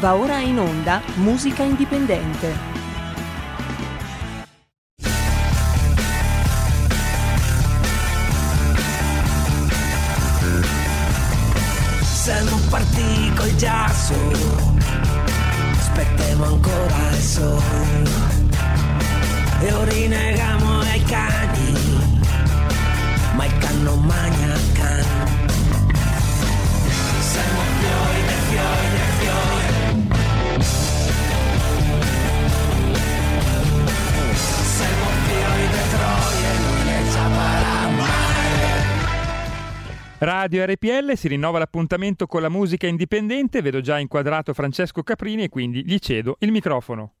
Va ora in onda Musica Indipendente. Siamo partiti col giasso, aspettiamo ancora il sole e ora rinnegamo ai cani, ma il can non magna Radio RPL si rinnova l'appuntamento con la musica indipendente, vedo già inquadrato Francesco Caprini e quindi gli cedo il microfono.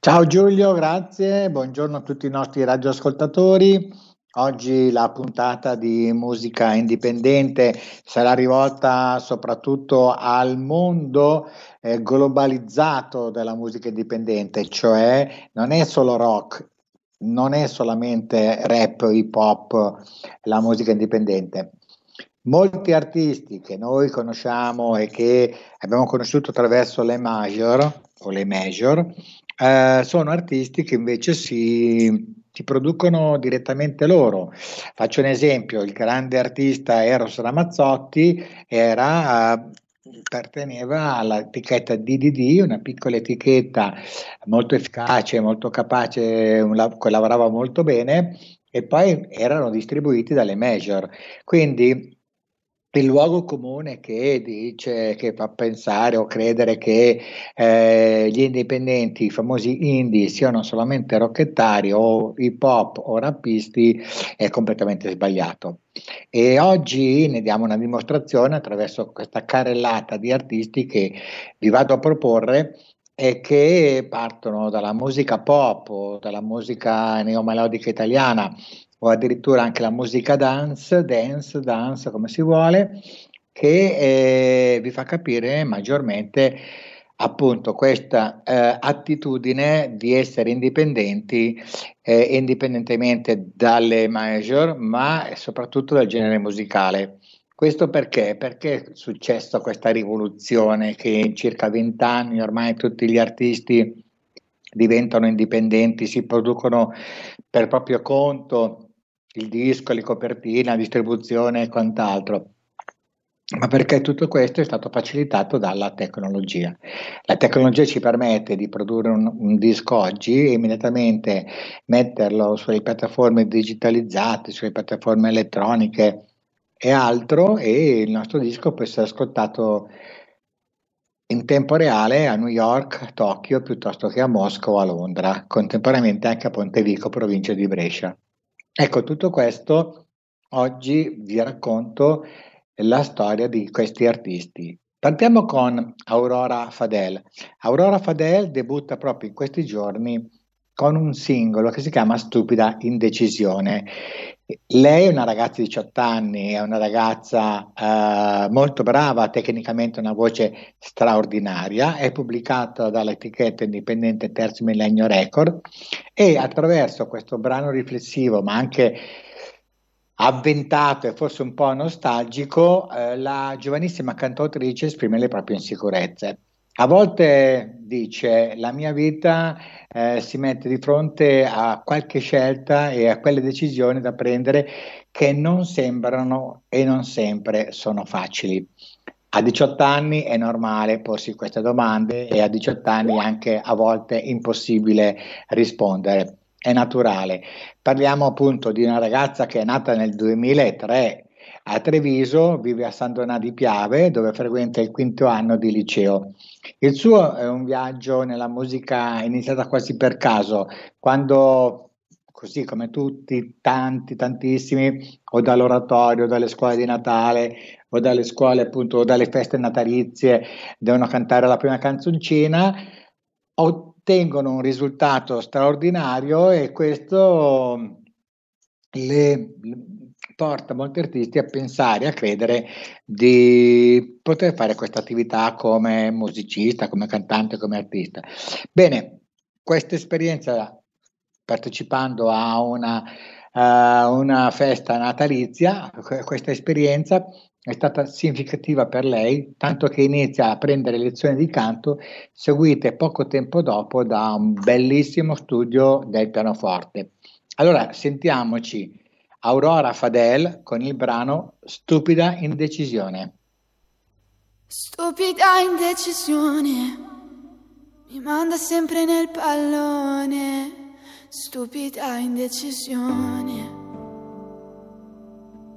Ciao Giulio, grazie, buongiorno a tutti i nostri radioascoltatori. Oggi la puntata di musica indipendente sarà rivolta soprattutto al mondo eh, globalizzato della musica indipendente, cioè non è solo rock, non è solamente rap hip hop la musica indipendente. Molti artisti che noi conosciamo e che abbiamo conosciuto attraverso le major o le major eh, sono artisti che invece si, si, producono direttamente loro. Faccio un esempio, il grande artista Eros Ramazzotti era, eh, apparteneva all'etichetta DDD, una piccola etichetta molto efficace, molto capace, un, che lavorava molto bene e poi erano distribuiti dalle major. Quindi il luogo comune che dice, che fa pensare o credere che eh, gli indipendenti, i famosi indie, siano solamente rockettari o hip hop o rappisti è completamente sbagliato. E oggi ne diamo una dimostrazione attraverso questa carrellata di artisti che vi vado a proporre e che partono dalla musica pop dalla musica neomelodica italiana o addirittura anche la musica dance, dance, dance come si vuole, che eh, vi fa capire maggiormente appunto questa eh, attitudine di essere indipendenti eh, indipendentemente dalle major ma soprattutto dal genere musicale. Questo perché? Perché è successa questa rivoluzione che in circa vent'anni ormai tutti gli artisti diventano indipendenti, si producono per proprio conto il disco, le copertine, la distribuzione e quant'altro ma perché tutto questo è stato facilitato dalla tecnologia. La tecnologia ci permette di produrre un, un, disco oggi e immediatamente metterlo sulle piattaforme digitalizzate, sulle piattaforme elettroniche e altro e il nostro disco può essere ascoltato in tempo reale a New York, Tokyo piuttosto che a Mosca o a Londra, contemporaneamente anche a Pontevico, provincia di Brescia. Ecco, tutto questo oggi vi racconto la storia di questi artisti. Partiamo con Aurora Fadel. Aurora Fadel debutta proprio in questi giorni con un singolo che si chiama Stupida Indecisione. Lei è una ragazza di 18 anni, è una ragazza eh, molto brava, tecnicamente una voce straordinaria, è pubblicata dall'etichetta indipendente Terzo Millennio Record e attraverso questo brano riflessivo, ma anche avventato e forse un po' nostalgico, eh, la giovanissima cantautrice esprime le proprie insicurezze. A volte dice la mia vita eh, si mette di fronte a qualche scelta e a quelle decisioni da prendere che non sembrano e non sempre sono facili. A 18 anni è normale porsi queste domande e a 18 anni anche a volte impossibile rispondere. È naturale. Parliamo appunto di una ragazza che è nata nel 2003 a Treviso, vive a San Donà di Piave, dove frequenta il quinto anno di liceo. Il suo è un viaggio nella musica iniziata quasi per caso, quando così come tutti, tanti, tantissimi, o dall'oratorio, dalle scuole di Natale, o dalle scuole appunto, o dalle feste natalizie, devono cantare la prima canzoncina, ottengono un risultato straordinario e questo le, porta molti artisti a pensare, a credere di poter fare questa attività come musicista, come cantante, come artista. Bene, questa esperienza partecipando a una, uh, una festa natalizia, questa esperienza è stata significativa per lei, tanto che inizia a prendere lezioni di canto, seguite poco tempo dopo da un bellissimo studio del pianoforte. Allora sentiamoci Aurora Fadel con il brano Stupida indecisione. Stupida indecisione, mi manda sempre nel pallone, stupida indecisione.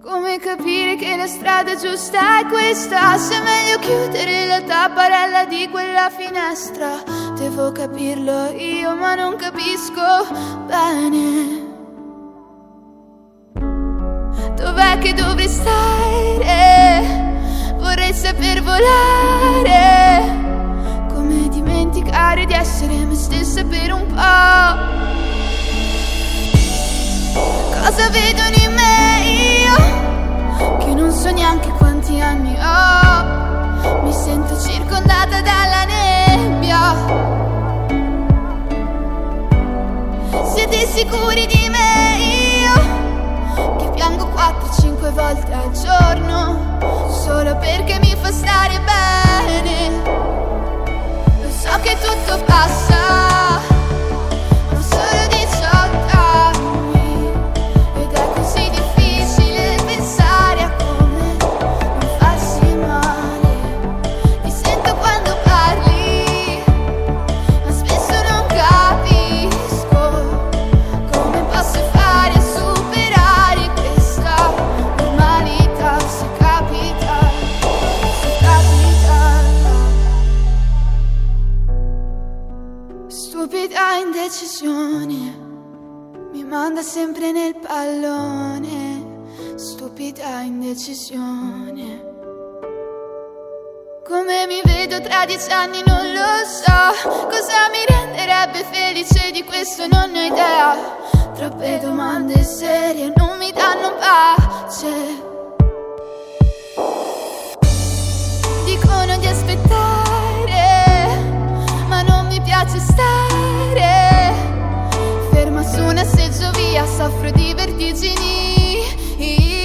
Come capire che la strada giusta è questa? Se è meglio chiudere la tapparella di quella finestra. Devo capirlo io, ma non capisco bene. Dov'è che dovrei stare? vorrei saper volare. Come dimenticare di essere me stessa per un po'. Cosa vedono in me io? Che non so neanche quanti anni ho. Mi sento circondata dalla nebbia. Siete sicuri di me io? Piango 4-5 volte al giorno solo perché mi fa stare bene. Lo so che tutto passa. Manda sempre nel pallone, stupida indecisione. Come mi vedo tra dieci anni non lo so, cosa mi renderebbe felice di questo non ho idea. Troppe domande serie non mi danno pace. Dicono di aspettare, ma non mi piace stare su una seggiovia soffro di vertigini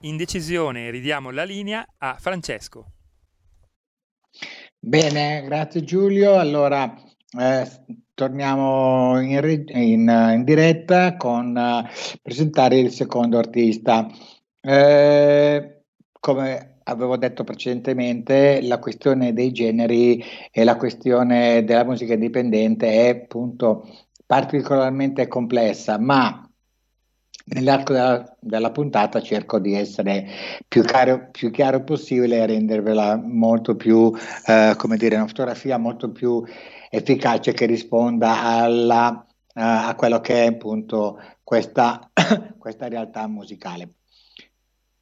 indecisione ridiamo la linea a Francesco. Bene, grazie Giulio. Allora, eh, torniamo in, in, in, diretta con uh, presentare il secondo artista. Eh, come avevo detto precedentemente, la questione dei generi e la questione della musica indipendente è appunto particolarmente complessa, ma Nell'arco della, della, puntata cerco di essere più chiaro, più chiaro possibile e rendervela molto più, eh, come dire, una fotografia molto più efficace che risponda alla, uh, a quello che è appunto questa, questa realtà musicale.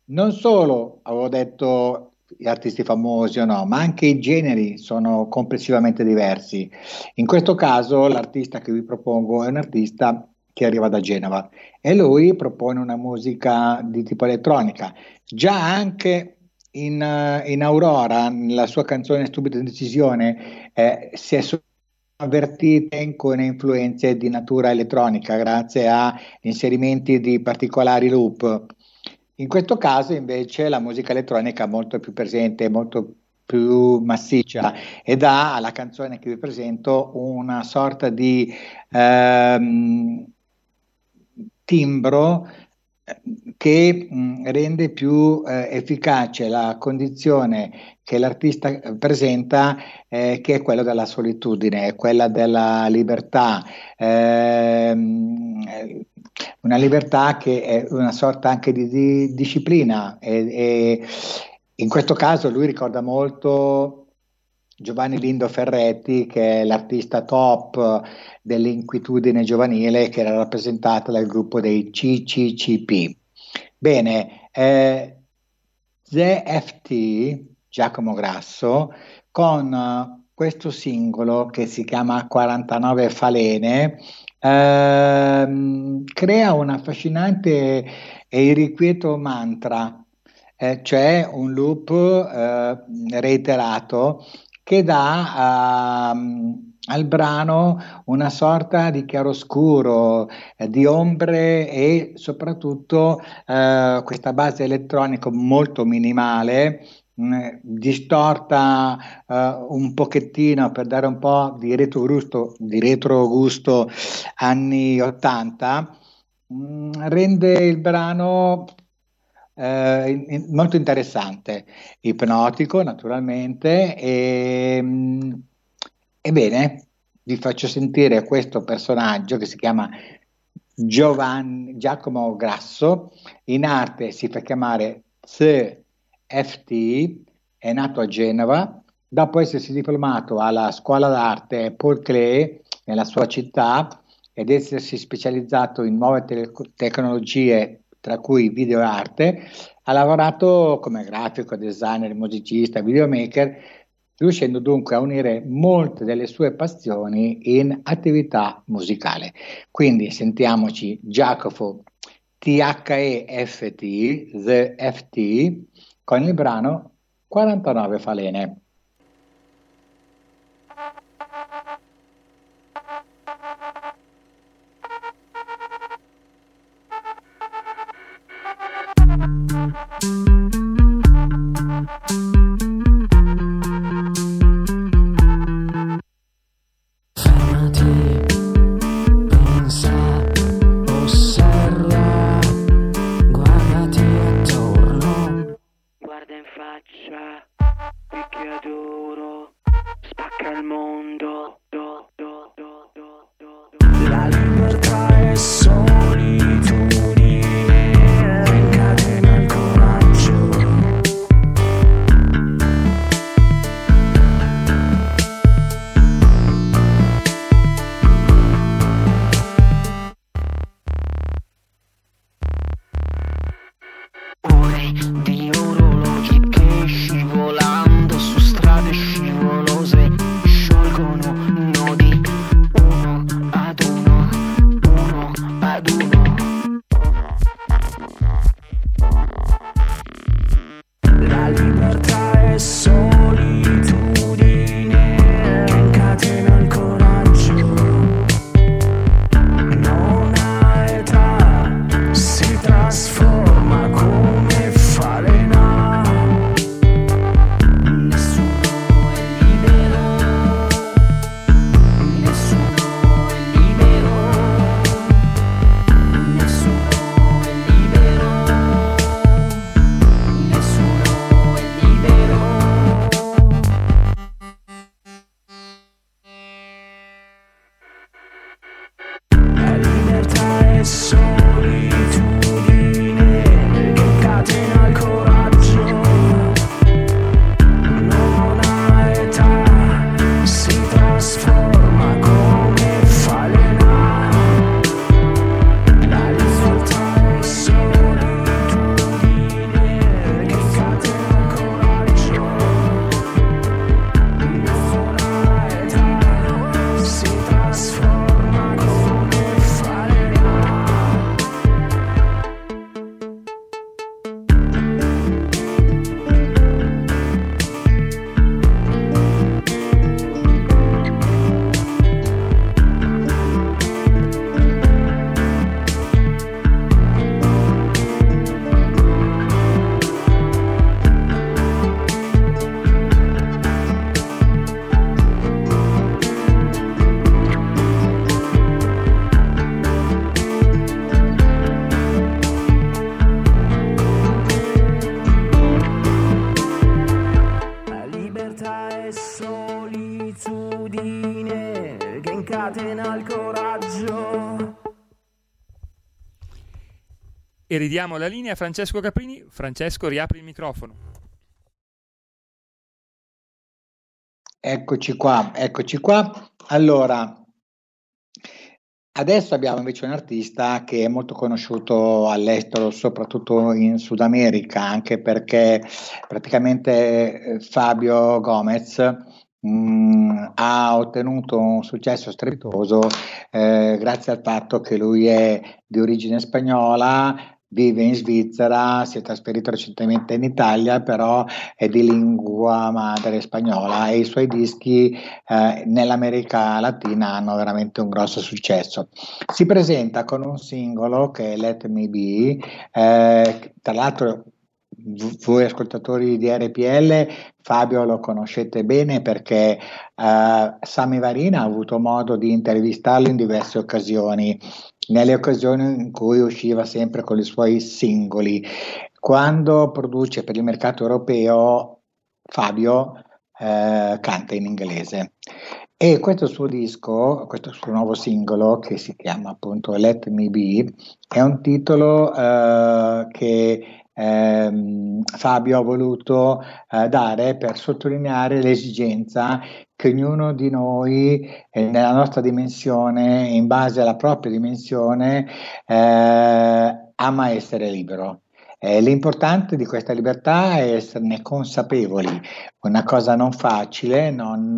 Non solo avevo detto gli artisti famosi o no, ma anche i generi sono complessivamente diversi. In questo caso l'artista che vi propongo è un artista che arriva da Genova e lui propone una musica di tipo elettronica. Già anche in, uh, in Aurora, nella sua canzone Stupida Decisione, eh, si è avvertita in alcune influenze di natura elettronica grazie a inserimenti di particolari loop. In questo caso invece la musica elettronica è molto più presente, molto più massiccia e dà alla canzone che vi presento una sorta di ehm, timbro eh, che mh, rende più eh, efficace la condizione che l'artista eh, presenta, eh, che è quella della solitudine, quella della libertà, ehm, una libertà che è una sorta anche di, di disciplina e, e, in questo caso lui ricorda molto Giovanni Lindo Ferretti, che è l'artista top dell'inquietudine giovanile, che era rappresentata dal gruppo dei CCCP. Bene, eh, ZFT, Giacomo Grasso, con questo singolo che si chiama 49 falene, ehm, crea un affascinante e irrequieto mantra, eh, cioè un loop eh, reiterato che dà uh, al brano una sorta di chiaroscuro, eh, di ombre e soprattutto uh, questa base elettronica molto minimale mh, distorta uh, un pochettino per dare un po' di retrogusto, di retrogusto anni 80, mh, rende il brano eh, molto interessante, ipnotico naturalmente. E, mh, ebbene, vi faccio sentire questo personaggio che si chiama Giovanni, Giacomo Grasso, in arte si fa chiamare CFT, è nato a Genova, dopo essersi diplomato alla scuola d'arte Paul Klee nella sua città ed essersi specializzato in nuove te- tecnologie tra cui video arte, ha lavorato come grafico, designer, musicista, videomaker, riuscendo dunque a unire molte delle sue passioni in attività musicale. Quindi sentiamoci Jacopo THEFT, The FT, con il brano 49 falene. E ridiamo la linea a Francesco Caprini. Francesco, riapri il microfono. Eccoci qua, eccoci qua. Allora, adesso abbiamo invece un artista che è molto conosciuto all'estero, soprattutto in Sud America, anche perché praticamente eh, Fabio Gomez mm, ha ottenuto un successo strepitoso eh, grazie al fatto che lui è di origine spagnola, vive in Svizzera, si è trasferito recentemente in Italia, però è di lingua madre spagnola e i suoi dischi eh, nell'America Latina hanno veramente un grosso successo. Si presenta con un singolo che è Let Me Be, eh, tra l'altro voi ascoltatori di RPL, Fabio lo conoscete bene perché uh, Sami Varina ha avuto modo di intervistarlo in diverse occasioni, nelle occasioni in cui usciva sempre con i suoi singoli. Quando produce per il mercato europeo, Fabio uh, canta in inglese. E questo suo disco, questo suo nuovo singolo che si chiama appunto Let Me Be, è un titolo uh, che ehm, Fabio ha voluto eh, dare per sottolineare l'esigenza che ognuno di noi nella nostra dimensione, in base alla propria dimensione, eh, ama essere libero. Eh, l'importante di questa libertà è esserne consapevoli, una cosa non facile, non,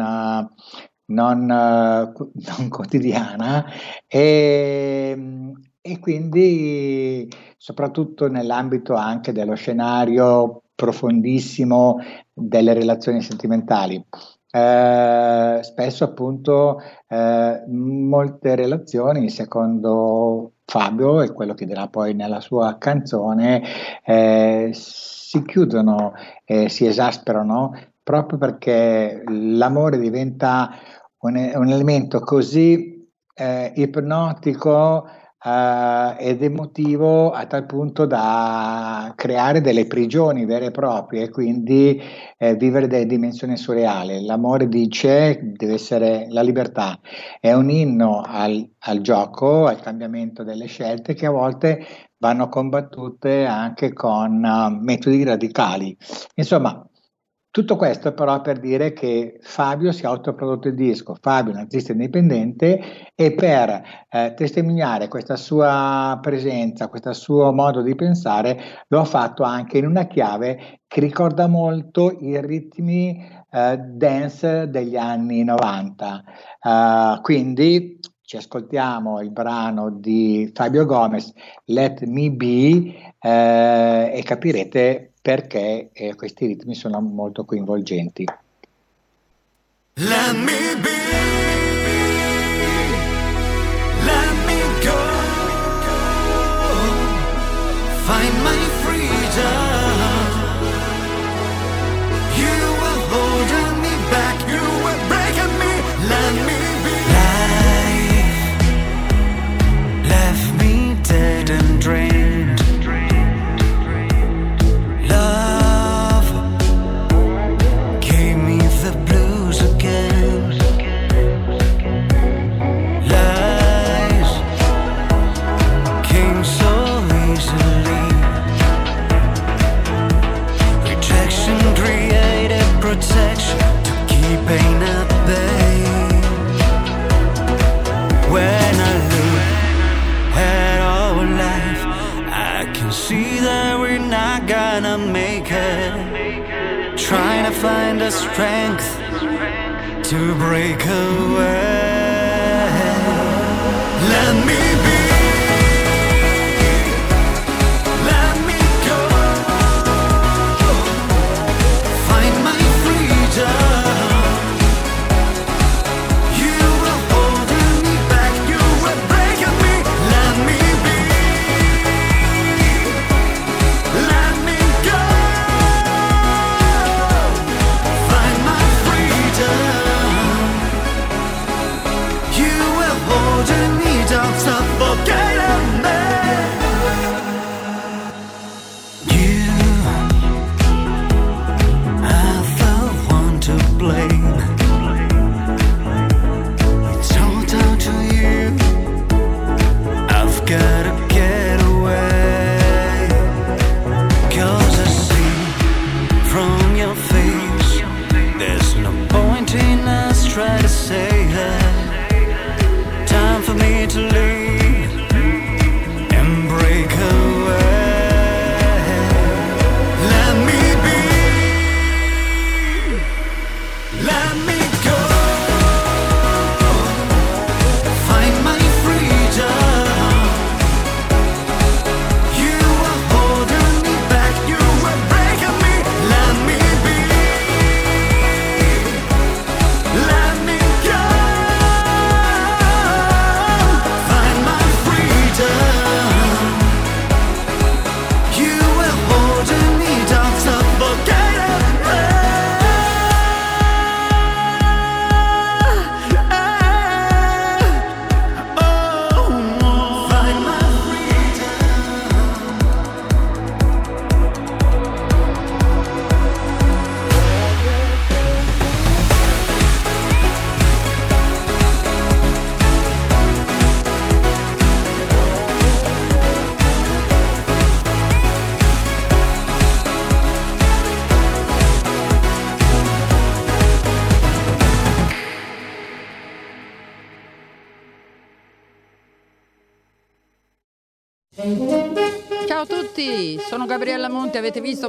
non, non quotidiana e, e quindi soprattutto nell'ambito anche dello scenario profondissimo delle relazioni sentimentali. Eh, spesso appunto eh, molte relazioni, secondo Fabio e quello che dirà poi nella sua canzone, eh, si chiudono e si esasperano proprio perché l'amore diventa un, un elemento così eh, ipnotico uh, ed emotivo a tal punto da creare delle prigioni vere e proprie e quindi eh, vivere delle dimensioni surreali. L'amore dice deve essere la libertà, è un inno al, al gioco, al cambiamento delle scelte che a volte vanno combattute anche con uh, metodi radicali. Insomma, tutto questo però per dire che Fabio si è autoprodotto il disco, Fabio è un artista indipendente e per eh, testimoniare questa sua presenza, questo suo modo di pensare, lo ha fatto anche in una chiave che ricorda molto i ritmi eh, dance degli anni 90. Uh, eh, quindi ci ascoltiamo il brano di Fabio Gomez, Let Me Be, eh, e capirete perché eh, questi ritmi sono molto coinvolgenti. Let me be,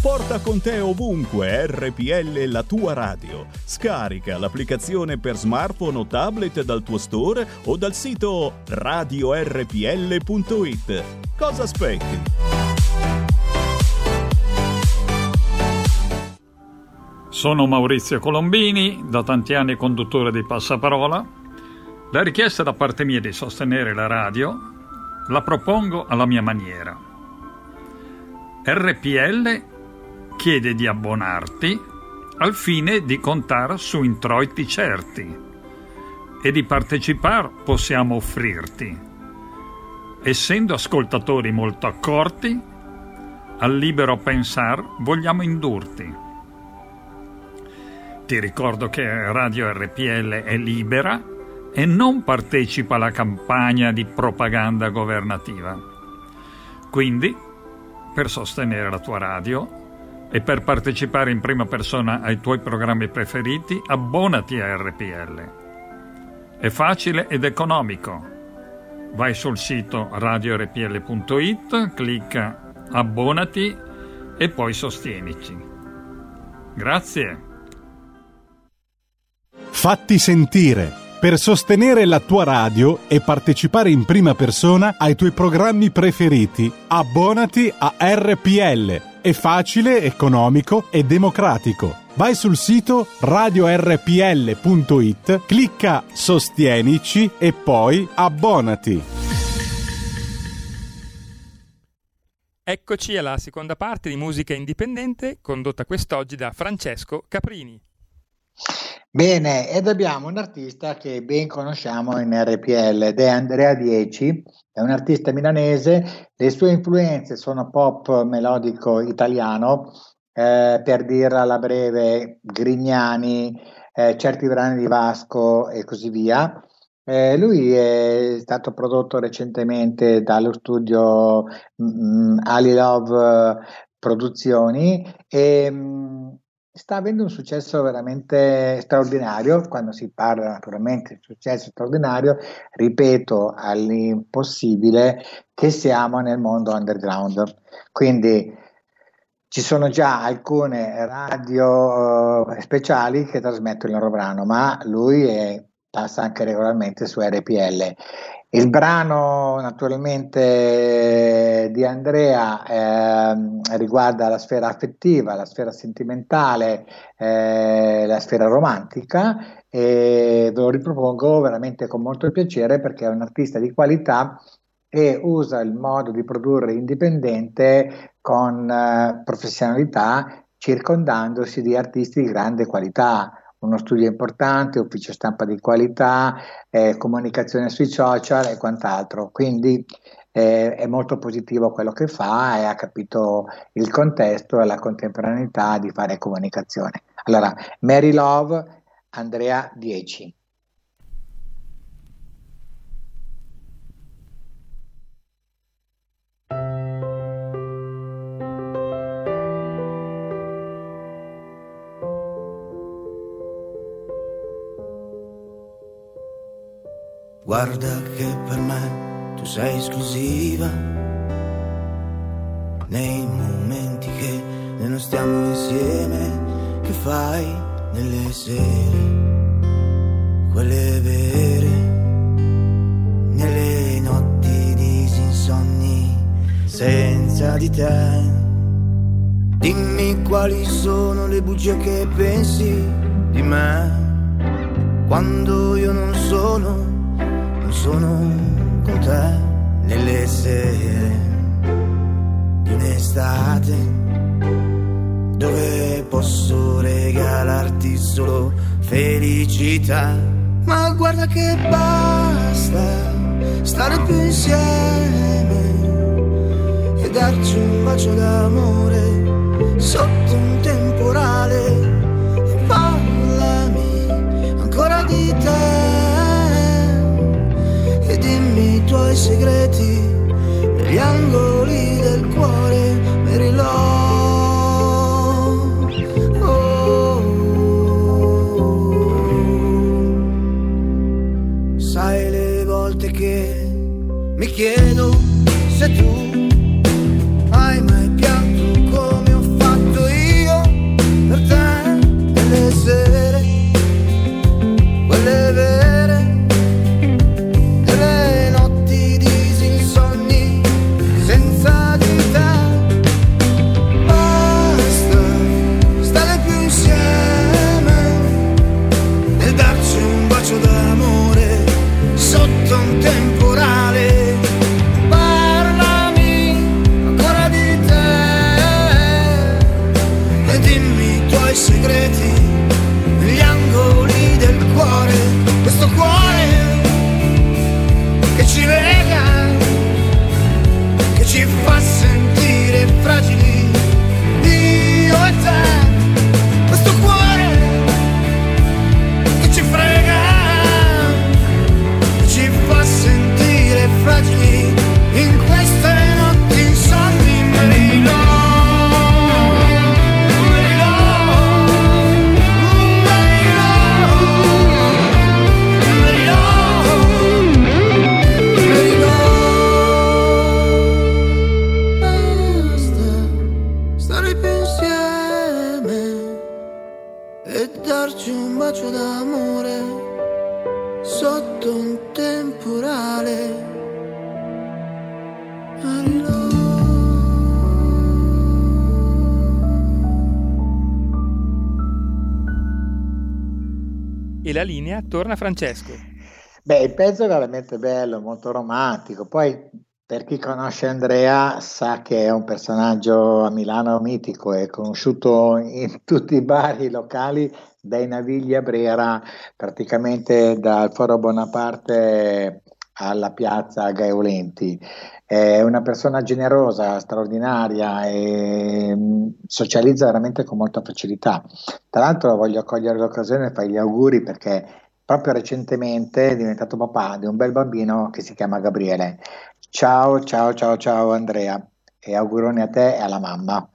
Porta con te ovunque RPL la tua radio. Scarica l'applicazione per smartphone o tablet dal tuo store o dal sito radiorpl.it. Cosa aspetti? Sono Maurizio Colombini, da tanti anni conduttore di Passaparola. La richiesta da parte mia di sostenere la radio la propongo alla mia maniera. RPL chiede di abbonarti al fine di contare su introiti certi e di partecipare possiamo offrirti. Essendo ascoltatori molto accorti, al libero pensar vogliamo indurti. Ti ricordo che Radio RPL è libera e non partecipa alla campagna di propaganda governativa. Quindi, per sostenere la tua radio, e per partecipare in prima persona ai tuoi programmi preferiti, abbonati a RPL. È facile ed economico. Vai sul sito radiorpl.it, clicca abbonati e poi sostienici. Grazie. Fatti sentire. Per sostenere la tua radio e partecipare in prima persona ai tuoi programmi preferiti, abbonati a RPL è facile, economico e democratico. Vai sul sito radiorpl.it, clicca Sostienici e poi abbonati. Eccoci alla seconda parte di Musica Indipendente, condotta quest'oggi da Francesco Caprini. Bene, ed abbiamo un artista che ben conosciamo in RPL ed è Andrea Dieci, è un artista milanese, le sue influenze sono pop melodico italiano, eh, per dirla alla breve, Grignani, eh, certi brani di Vasco e così via. Eh, lui è stato prodotto recentemente dallo studio mm, mm Ali Love Produzioni e mh, mm, sta avendo un successo veramente straordinario. Quando si parla naturalmente di successo straordinario, ripeto all'impossibile che siamo nel mondo underground. Quindi ci sono già alcune radio uh, speciali che trasmettono il loro brano, ma lui è, passa anche regolarmente su RPL. Il brano naturalmente di Andrea eh, riguarda la sfera affettiva, la sfera sentimentale, eh, la sfera romantica e ve lo ripropongo veramente con molto piacere perché è un artista di qualità e usa il modo di produrre indipendente con eh, professionalità circondandosi di artisti di grande qualità uno studio importante, ufficio stampa di qualità, eh, comunicazione sui social e quant'altro. Quindi eh, è molto positivo quello che fa e ha capito il contesto e la contemporaneità di fare comunicazione. Allora, Mary Love, Andrea 10. Guarda che per me tu sei esclusiva. Nei momenti che noi non stiamo insieme, che fai nelle sere, quelle vere, nelle notti disinsonni, senza di te. Dimmi quali sono le bugie che pensi di me, quando io non sono sono con te nelle sere di un'estate dove posso regalarti solo felicità. Ma guarda che basta stare più insieme e darci un bacio d'amore sotto un temporale. E parlami ancora di te tuoi segreti negli angoli del cuore, Mary oh. Sai le volte che mi chiedo se tu torna Francesco. Beh, il pezzo è veramente bello, molto romantico. Poi, per chi conosce Andrea, sa che è un personaggio a Milano mitico, è conosciuto in tutti i bar locali, dai Navigli a Brera, praticamente dal Foro Bonaparte alla piazza Gaiolenti. È una persona generosa, straordinaria e mm, socializza veramente con molta facilità. Tra l'altro voglio cogliere l'occasione e fare gli auguri perché proprio recentemente è diventato papà di un bel bambino che si chiama Gabriele. Ciao, ciao, ciao, ciao Andrea e auguroni a te e alla mamma.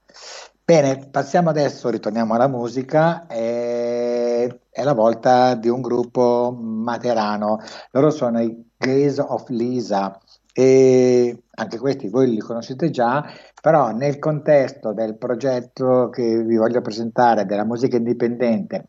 Bene, passiamo adesso, ritorniamo alla musica. E è la volta di un gruppo materano. Loro sono i Gaze of Lisa e anche questi voi li conoscete già, però nel contesto del progetto che vi voglio presentare della musica indipendente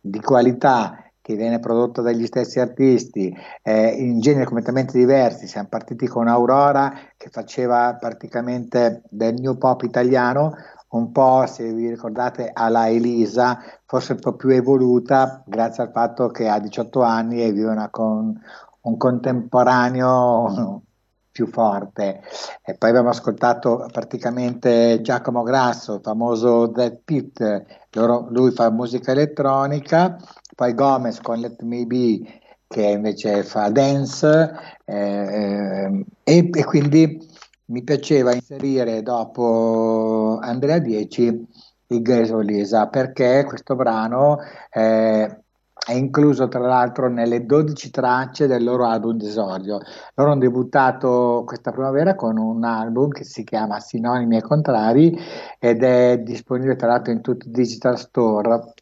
di qualità che viene prodotto dagli stessi artisti eh, in generi completamente diversi. Siamo partiti con Aurora che faceva praticamente del new pop italiano, un po' se vi ricordate alla Elisa, forse un po' più evoluta grazie al fatto che ha 18 anni e vive una con un contemporaneo più forte. E poi abbiamo ascoltato praticamente Giacomo Grasso, famoso Dead Pit, lui fa musica elettronica, poi Gomez con Let Me Be che invece fa dance eh, e, e, quindi mi piaceva inserire dopo Andrea Dieci il Gaso Lisa perché questo brano eh, è incluso tra l'altro nelle 12 tracce del loro album d'esordio. Loro hanno debuttato questa primavera con un album che si chiama Sinonimi e Contrari ed è disponibile tra l'altro in tutti i digital store.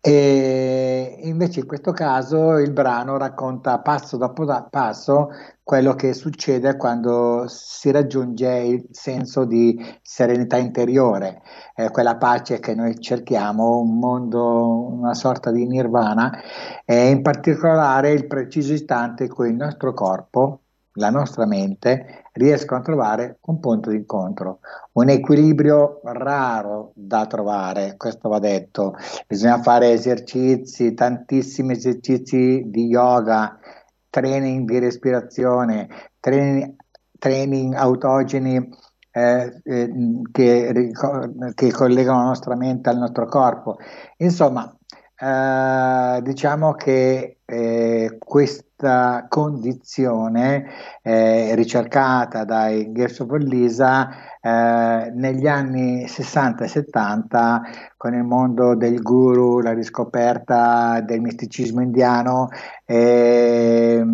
E invece in questo caso il brano racconta passo dopo passo quello che succede quando si raggiunge il senso di serenità interiore, eh, quella pace che noi cerchiamo, un mondo, una sorta di nirvana, e in particolare il preciso istante in cui il nostro corpo, la nostra mente, riescono a trovare un punto di incontro, un equilibrio raro da trovare, questo va detto. Bisogna fare esercizi, tantissimi esercizi di yoga, training di respirazione, training, training autogeni eh, eh, che, che, collegano la nostra mente al nostro corpo. Insomma, eh, diciamo che eh, questa condizione eh, ricercata dai Gerso Lisa eh, negli anni 60 e 70 con il mondo del guru, la riscoperta del misticismo indiano, eh,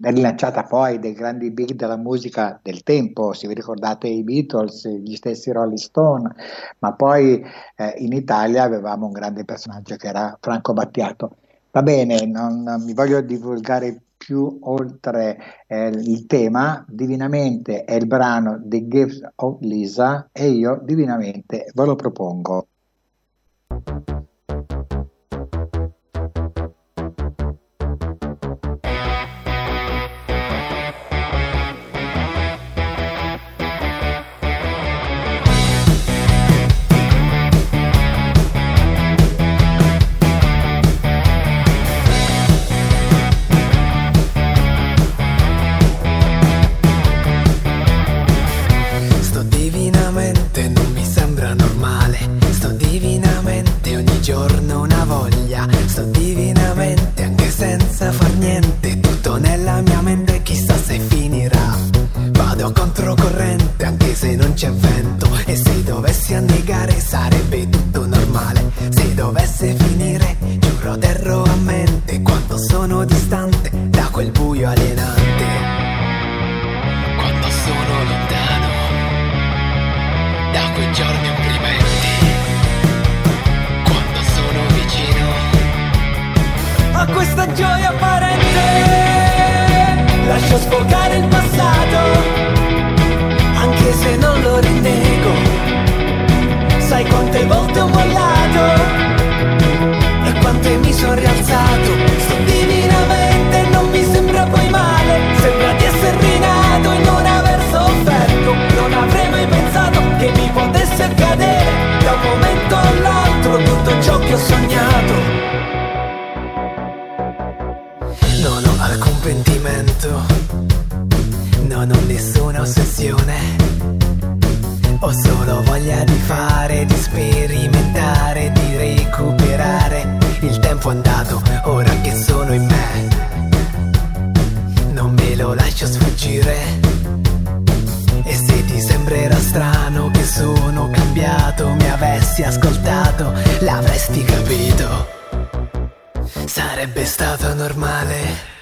rilanciata poi dai grandi big della musica del tempo, se vi ricordate i Beatles, gli stessi Rolling Stone, ma poi eh, in Italia avevamo un grande personaggio che era Franco Battiato. Va bene, non, mi voglio divulgare più oltre eh, il tema, Divinamente è il brano The Gift of Lisa e io divinamente ve lo propongo. sono distante da quel buio alienante. Quando sono lontano da quei giorni opprimenti. Quando sono vicino a questa gioia apparente. Lascio sfogare il passato, anche se non lo rinego. Sai quante volte ho mollato e quante mi sono rialzato. Sto vivendo non ho nessuna ossessione. Ho solo voglia di fare, di sperimentare, di recuperare il tempo andato ora che sono in me. Non me lo lascio sfuggire. E se ti sembrerà strano che sono cambiato, mi avessi ascoltato, l'avresti capito. Sarebbe stato normale.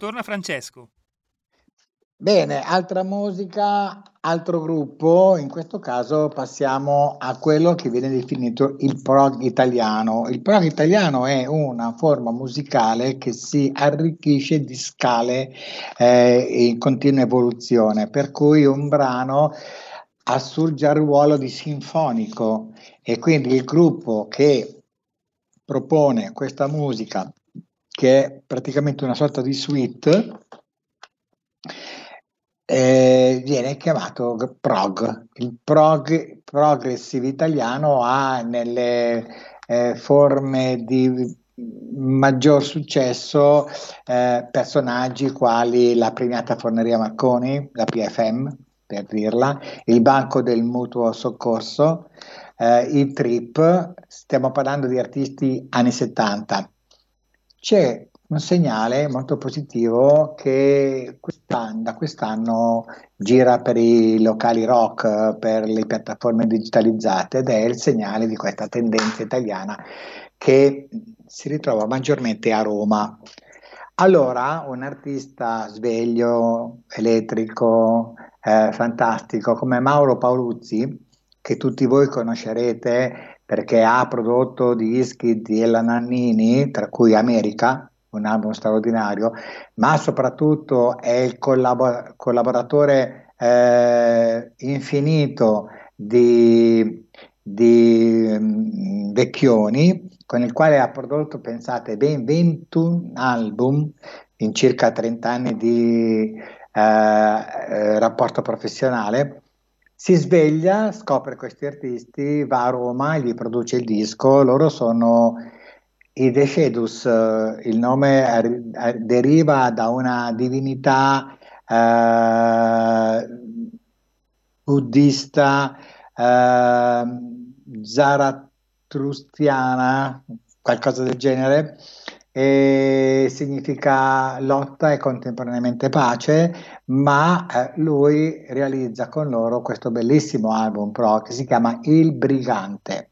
Torna Francesco. Bene, altra musica, altro gruppo, in questo caso passiamo a quello che viene definito il prog italiano. Il prog italiano è una forma musicale che si arricchisce di scale eh, in continua evoluzione, per cui un brano assurge al ruolo di sinfonico e quindi il gruppo che propone questa musica, che è praticamente una sorta di suite, eh, viene chiamato prog. Il prog, progressive italiano ha nelle eh, forme di maggior successo eh, personaggi quali la premiata Forneria Marconi, la PFM per dirla, il Banco del Mutuo Soccorso, eh, i Trip, stiamo parlando di artisti anni 70. C'è un segnale molto positivo che quest'anno, da quest'anno gira per i locali rock, per le piattaforme digitalizzate ed è il segnale di questa tendenza italiana che si ritrova maggiormente a Roma. Allora, un artista sveglio, elettrico, eh, fantastico come Mauro Paoluzzi, che tutti voi conoscerete perché ha prodotto dischi di Ella Nannini, tra cui America, un album straordinario, ma soprattutto è il collabor- collaboratore eh, infinito di, di mm, Vecchioni, con il quale ha prodotto, pensate, ben 21 album in circa 30 anni di eh, eh, rapporto professionale. Si sveglia, scopre questi artisti, va a Roma, gli produce il disco, loro sono i Decedus, eh, il nome deriva da una divinità eh, buddista eh, zaratrustiana, qualcosa del genere, e significa lotta e contemporaneamente pace, ma eh, lui realizza con loro questo bellissimo album pro che si chiama Il Brigante.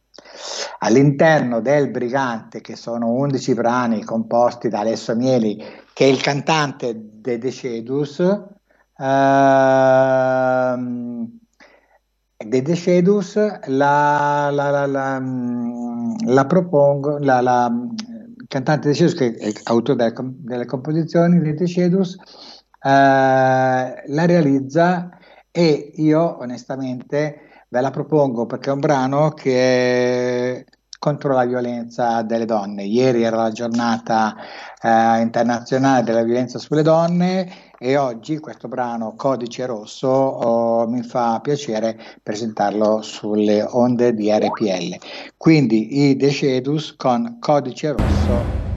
All'interno del Brigante, che sono 11 brani composti da Alessio Mieli, che è il cantante dei Decedus, ehm, dei Decedus la, la, la, la, mm, propongo, la, cantante dei Decedus, che è autore delle, delle composizioni dei Decedus, eh, la realizza e io onestamente ve la propongo perché è un brano che è contro la violenza delle donne. Ieri era la giornata eh, internazionale della violenza sulle donne e oggi questo brano Codice Rosso oh, mi fa piacere presentarlo sulle onde di RPL. Quindi i Decedus con Codice Rosso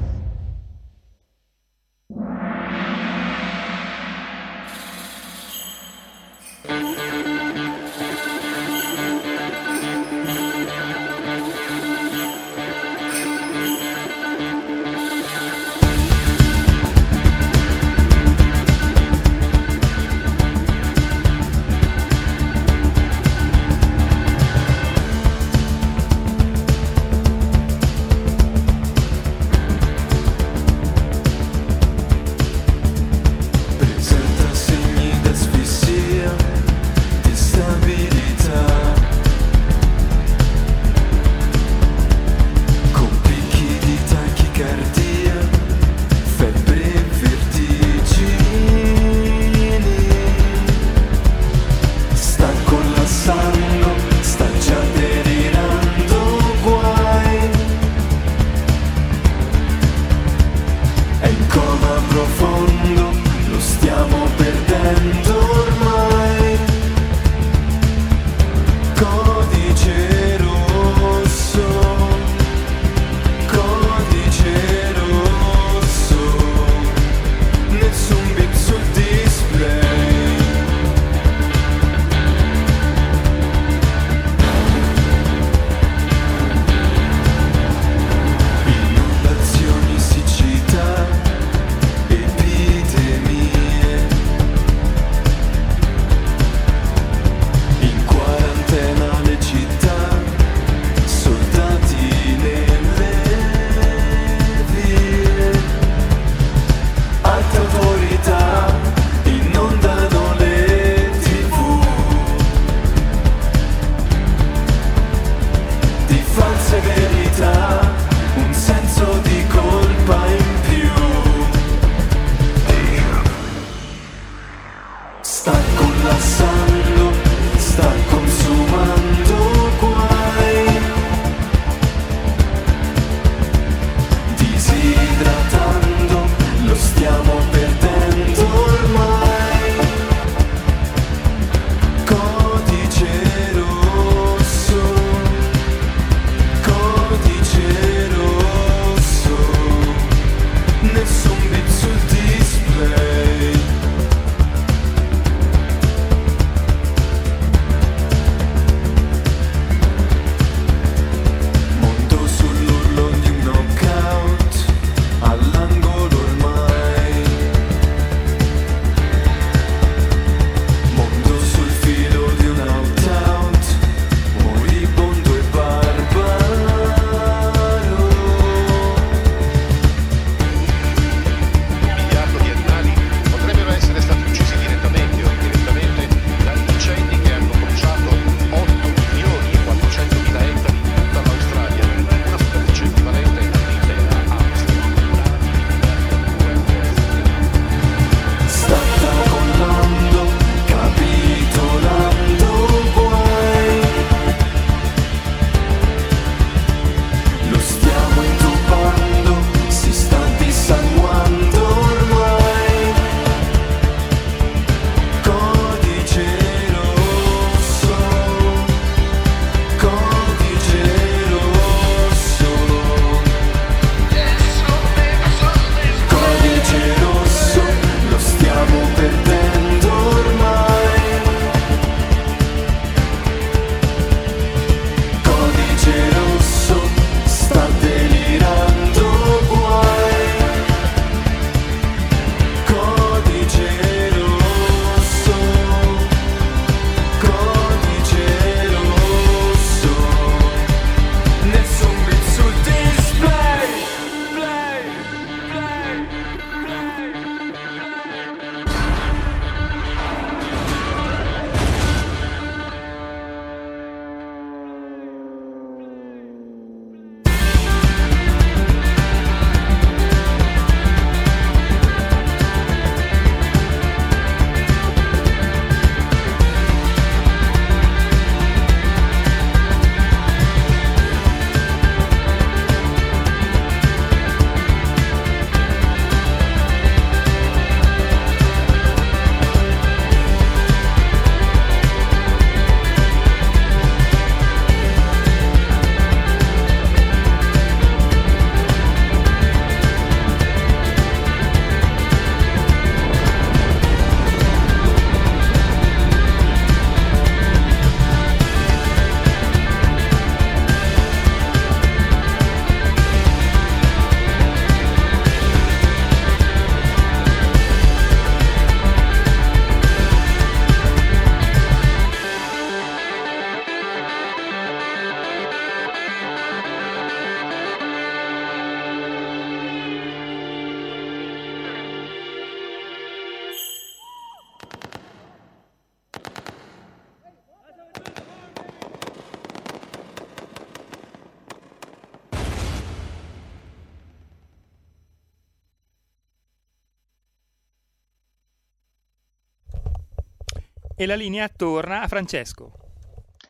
e la linea torna a Francesco.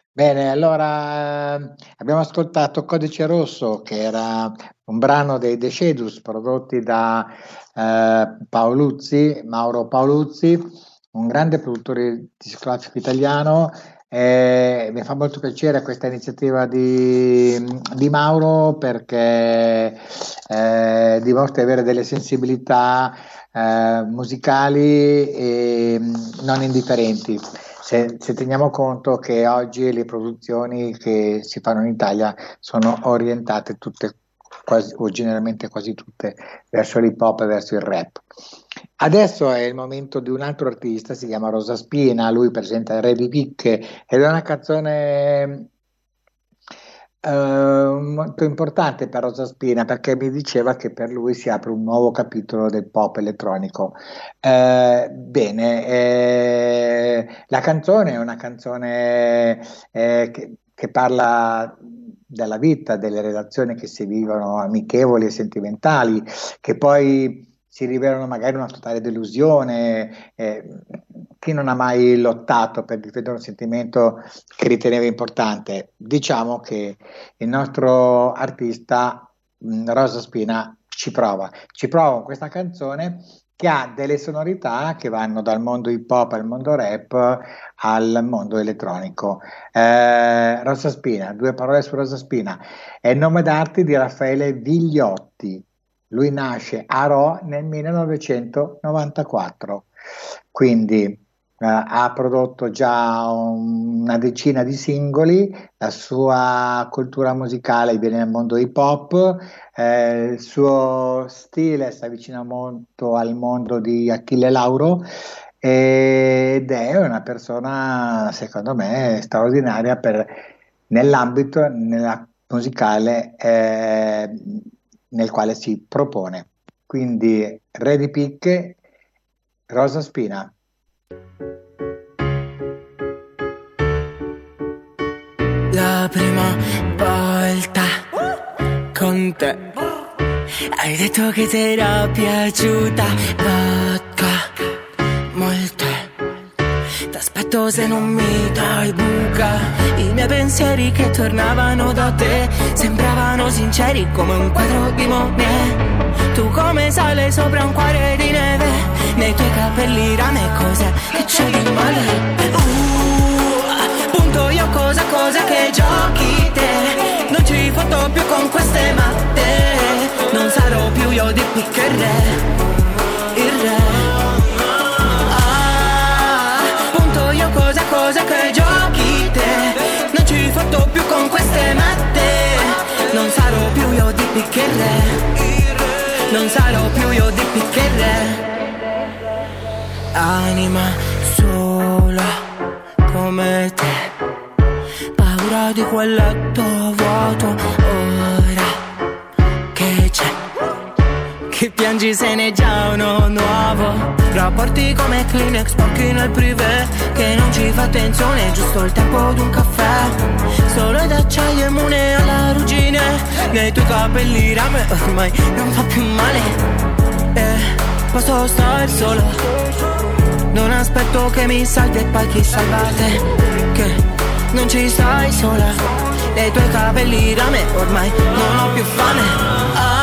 Bene, allora eh, abbiamo ascoltato Codice Rosso, che era un brano dei Decedus prodotti da eh, Paoluzzi, Mauro Paoluzzi, un grande produttore discografico italiano. Eh, mi fa molto piacere questa iniziativa di, di Mauro perché eh, dimostra di avere delle sensibilità eh, musicali e non indifferenti. Se, se, teniamo conto che oggi le produzioni che si fanno in Italia sono orientate tutte, quasi, o generalmente quasi tutte, verso l'hip hop e verso il rap. Adesso è il momento di un altro artista, si chiama Rosa Spina, lui presenta Re di Picche ed è una canzone Uh, molto importante per Rosa Spina perché mi diceva che per lui si apre un nuovo capitolo del pop elettronico. Uh, bene, eh, la canzone è una canzone eh, che, che, parla della vita, delle relazioni che si vivono amichevoli e sentimentali, che poi si rivelano magari una totale delusione. Eh, chi non ha mai lottato per difendere un sentimento che riteneva importante? Diciamo che il nostro artista Rosa Spina ci prova, ci prova con questa canzone che ha delle sonorità che vanno dal mondo hip hop al mondo rap al mondo elettronico. Eh, Rosa Spina, due parole su Rosa Spina, è il nome d'arte di Raffaele Vigliotti, lui nasce a Ro nel 1994, quindi eh, ha prodotto già una decina di singoli, la sua cultura musicale viene dal mondo hip hop, eh, il suo stile si avvicina molto al mondo di Achille Lauro ed è una persona secondo me straordinaria per, nell'ambito nella musicale eh, nel quale si propone. Quindi Ready Pick, Rosa Spina. La prima volta con te hai detto che ti era piaciuta vodka T'aspetto se non mi dai buca. I miei pensieri che tornavano da te Sembravano sinceri come un quadro di Monet Tu come sale sopra un cuore di neve Nei tuoi capelli rame cos'è che c'è di male. Uh, punto io cosa cosa che giochi te? Non ci foto più con queste matte. Non sarò più io di picche re Il re te. Non ci fatto più con queste matte. Non sarò più io di piccherre Non sarò più io di piccherre Anima sola come te. Paura di quel letto vuoto Che piangi se ne già uno nuovo. Rapporti come Kleenex, sporchi nel privé Che non ci fa attenzione, giusto il tempo di un caffè. Solo d'acciaio immune alla ruggine Nei tuoi capelli rame ormai non fa più male. Eh, posso stare solo. Non aspetto che mi salvi e poi chi salvate Che non ci stai sola. Nei tuoi capelli rame ormai non ho più fame. Ah,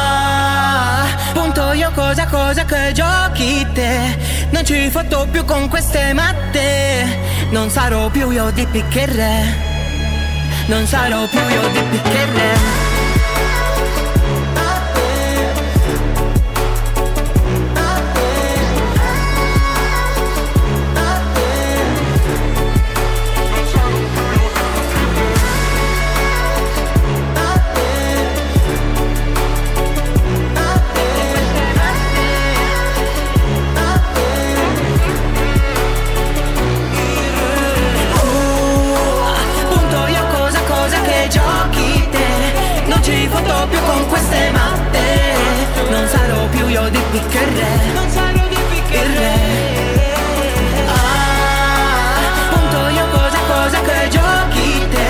cosa, cosa che giochi te. Non ci fotto più con queste matte. Non sarò più io di piccherre Non sarò più io di piccherre di più che re Non sarò di più che il re, re. Ah, punto io cosa, cosa che giochi te.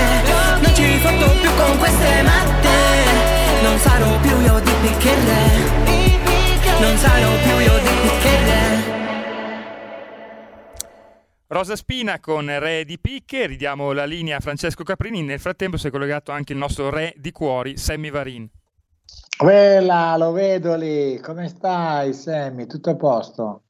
Non ci fotto più con queste matte. Non sarò più io di più che re Non sarò più io di più che re Rosa Spina con Re di Picche, ridiamo la linea a Francesco Caprini, nel frattempo si è collegato anche il nostro Re di Cuori, Sammy Varin. Quella, lo vedo lì, come stai Sammy? Tutto a posto?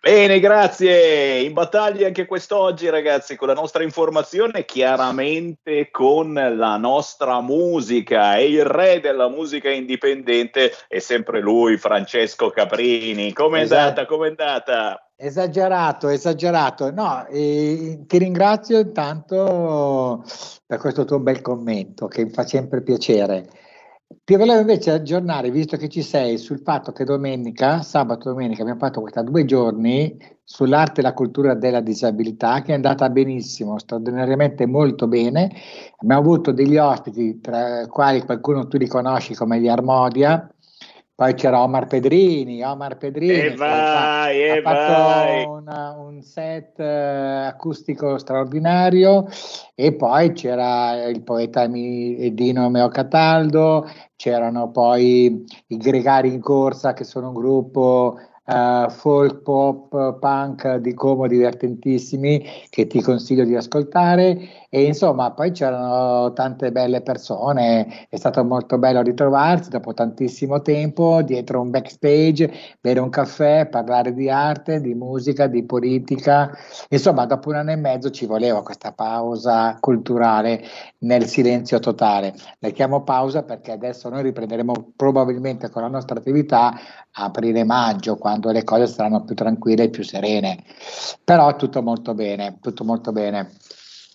Bene, grazie. In battaglia anche quest'oggi, ragazzi, con la nostra informazione, chiaramente con la nostra musica. E il re della musica indipendente è sempre lui, Francesco Caprini. Com'è Esatto. andata? Com'è andata? Esagerato, esagerato. No, eh, ti ringrazio intanto per questo tuo bel commento che mi fa sempre piacere. Ti volevo invece aggiornare, visto che ci sei, sul fatto che domenica, sabato e domenica, abbiamo fatto questa due giorni sull'arte e la cultura della disabilità, che è andata benissimo, straordinariamente molto bene. Abbiamo avuto degli ospiti, tra i quali qualcuno tu li conosci come gli Armodia, poi c'era Omar Pedrini, Omar Pedrini E vai, ha e fatto vai. una- un set eh, acustico straordinario e poi c'era il poeta Mi- Dino Meo Cataldo, c'erano poi i Gregari in Corsa che sono un gruppo eh, folk, pop, punk di Como divertentissimi che ti consiglio di ascoltare e insomma poi c'erano tante belle persone, è stato molto bello ritrovarsi dopo tantissimo tempo dietro un backstage, bere un caffè, parlare di arte, di musica, di politica, insomma dopo un anno e mezzo ci voleva questa pausa culturale nel silenzio totale. La chiamo pausa perché adesso noi riprenderemo probabilmente con la nostra attività a aprile-maggio, quando le cose saranno più tranquille e più serene. Però tutto molto bene, tutto molto bene.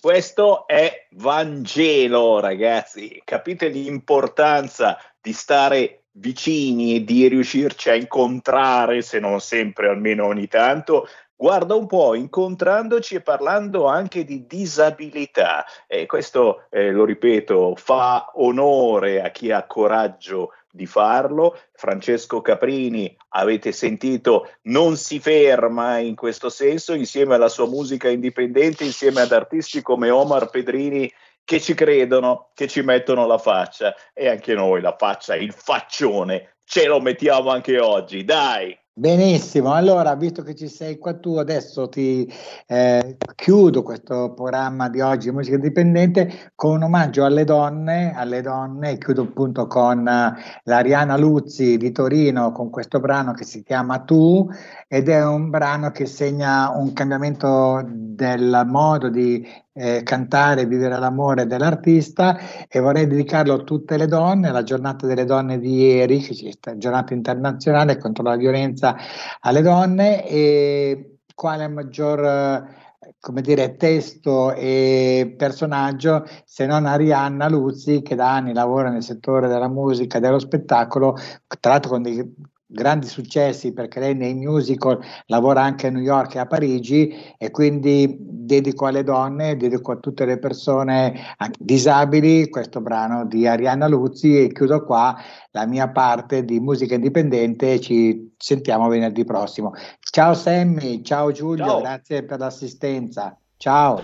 Questo è Vangelo, ragazzi. Capite l'importanza di stare vicini e di riuscirci a incontrare, se non sempre, almeno ogni tanto. Guarda un po', incontrandoci e parlando anche di disabilità. E questo, eh, lo ripeto, fa onore a chi ha coraggio di farlo. Francesco Caprini, avete sentito, non si ferma in questo senso, insieme alla sua musica indipendente, insieme ad artisti come Omar Pedrini che ci credono, che ci mettono la faccia e anche noi la faccia, il faccione, ce lo mettiamo anche oggi, dai! Benissimo, allora visto che ci sei qua tu, adesso ti eh, chiudo questo programma di oggi Musica Indipendente con un omaggio alle donne, alle donne, chiudo appunto con eh, l'Ariana Luzzi di Torino con questo brano che si chiama Tu ed è un brano che segna un cambiamento del modo di eh, cantare e vivere l'amore dell'artista e vorrei dedicarlo a tutte le donne, alla giornata delle donne di ieri, che stata giornata internazionale contro la violenza alle donne e quale maggior come dire, testo e personaggio se non Arianna Luzzi che da anni lavora nel settore della musica e dello spettacolo, tra l'altro con dei grandi successi perché lei nei musical lavora anche a New York e a Parigi e quindi dedico alle donne, dedico a tutte le persone disabili questo brano di Arianna Luzzi e chiudo qua la mia parte di musica indipendente e ci sentiamo venerdì prossimo. Ciao Sammy, ciao Giulio, Ciao. grazie per l'assistenza. Ciao.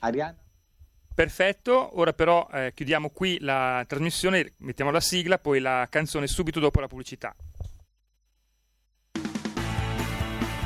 Arianna. Perfetto, ora però eh, chiudiamo qui la trasmissione, mettiamo la sigla, poi la canzone subito dopo la pubblicità.